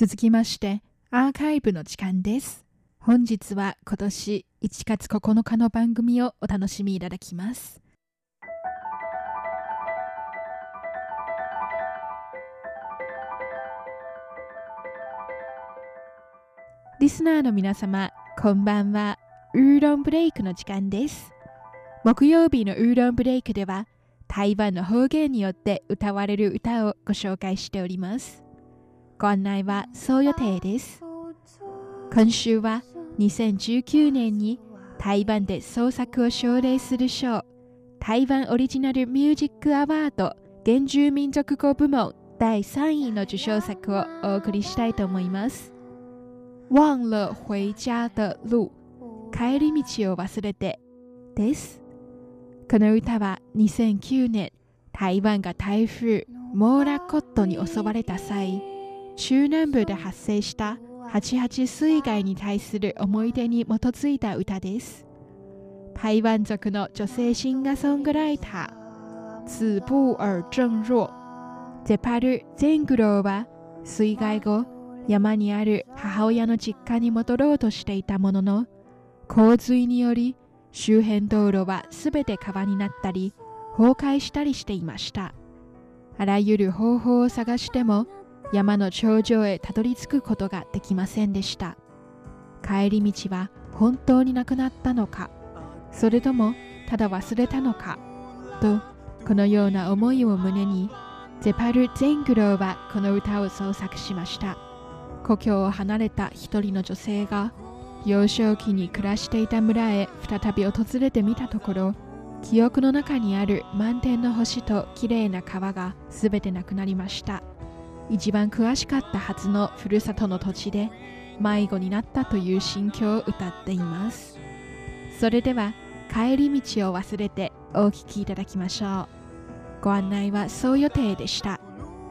続きまして、アーカイブの時間です。本日は今年1月9日の番組をお楽しみいただきます。リスナーの皆様、こんばんは。ウーロンブレイクの時間です。木曜日のウーロンブレイクでは、台湾の方言によって歌われる歌をご紹介しております。ご案内はそう予定です。今週は2019年に台湾で創作を奨励する賞、台湾オリジナルミュージックアワード原住民族語部門第3位の受賞作をお送りしたいと思います。忘了回家的路帰り道を忘れてです。この歌は2009年台湾が台風モーラコットに襲われた際中南部で発生した88水害に対する思い出に基づいた歌です。台湾族の女性シンガーソングライター、子布尔正若、ゼパル・ゼングローは水害後、山にある母親の実家に戻ろうとしていたものの、洪水により周辺道路はすべて川になったり、崩壊したりしていました。あらゆる方法を探しても、山の頂上へたどり着くことができませんでした。帰り道は本当になくなったのか、それともただ忘れたのか、と、このような思いを胸に、ゼパル・ゼングローはこの歌を創作しました。故郷を離れた一人の女性が、幼少期に暮らしていた村へ再び訪れてみたところ、記憶の中にある満天の星と綺麗な川がすべてなくなりました。一番詳しかったはずのふるさとの土地で迷子になったという心境を歌っています。それでは帰り道を忘れてお聴きいただきましょう。ご案内はそう予定でした。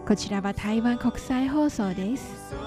こちらは台湾国際放送です。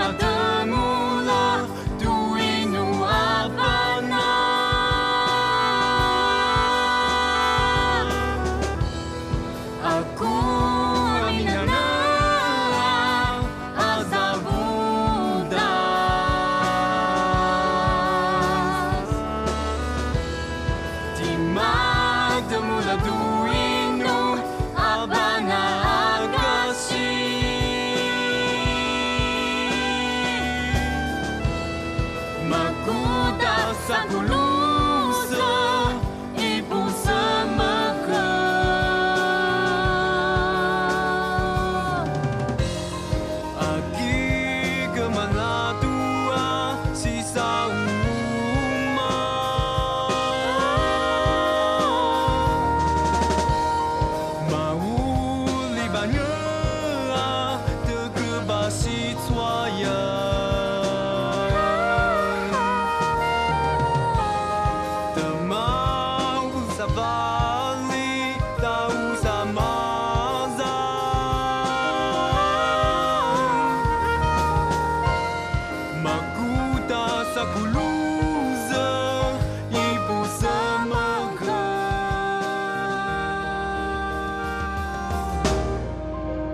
Jonathan. făcut a.